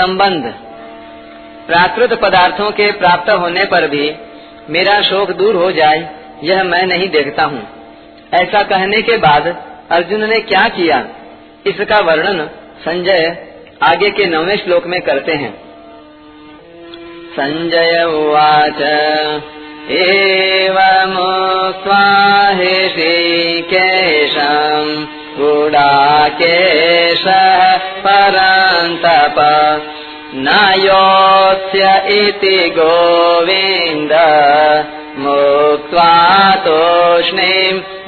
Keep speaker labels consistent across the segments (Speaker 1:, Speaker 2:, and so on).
Speaker 1: संबंध। प्राकृत पदार्थों के प्राप्त होने पर भी मेरा शोक दूर हो जाए, यह मैं नहीं देखता हूँ। ऐसा कहने के बाद अर्जुन ने क्या किया? इसका वर्णन संजय आगे के नौवे श्लोक में करते हैं। संजय उवाच एवमुक्त्वा ऋषिकेशम् गुडाकेशः परन्तप न इति गोविन्द। मुक्त्वा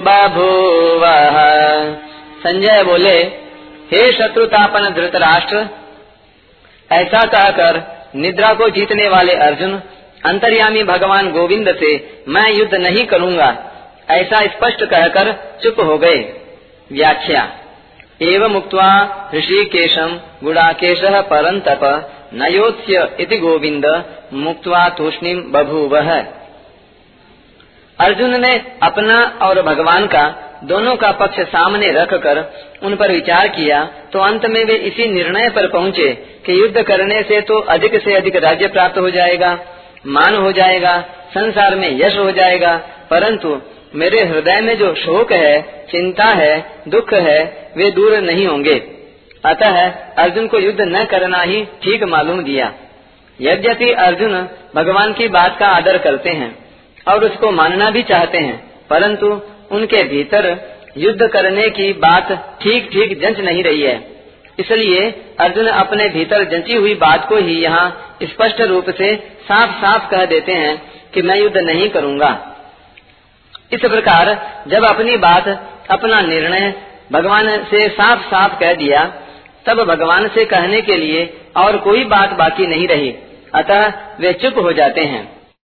Speaker 1: बभूवः। संजय बोले, हे शत्रुतापन धृतराष्ट्र ऐसा कहकर निद्रा को जीतने वाले अर्जुन, अंतर्यामी भगवान गोविंद से मैं युद्ध नहीं करूँगा, ऐसा स्पष्ट कहकर चुप हो गए। व्याख्या एवं मुक्त्वा ऋषिकेशम गुड़ाकेश परंतप नयोत्स्य इति गोविंद मुक्त्वा तूष्णीम बभूव। अर्जुन ने अपना और भगवान का दोनों का पक्ष सामने रखकर उन पर विचार किया तो अंत में वे इसी निर्णय पर पहुँचे कि युद्ध करने से तो अधिक से अधिक राज्य प्राप्त हो जाएगा, मान हो जाएगा, संसार में यश हो जाएगा, परंतु मेरे हृदय में जो शोक है, चिंता है, दुख है, वे दूर नहीं होंगे। अतः अर्जुन को युद्ध न करना ही ठीक मालूम दिया। यद्यपि अर्जुन भगवान की बात का आदर करते हैं और उसको मानना भी चाहते हैं, परंतु उनके भीतर युद्ध करने की बात ठीक ठीक जंच नहीं रही है। इसलिए अर्जुन अपने भीतर जंची हुई बात को ही यहाँ स्पष्ट रूप से साफ़ साफ़ कह देते हैं कि मैं युद्ध नहीं करूँगा। इस प्रकार जब अपनी बात, अपना निर्णय भगवान से साफ़ साफ़ कह दिया, तब भगवान से कहने के लिए और कोई बात बाकी नहीं रही। अतः वे चुप हो जाते हैं।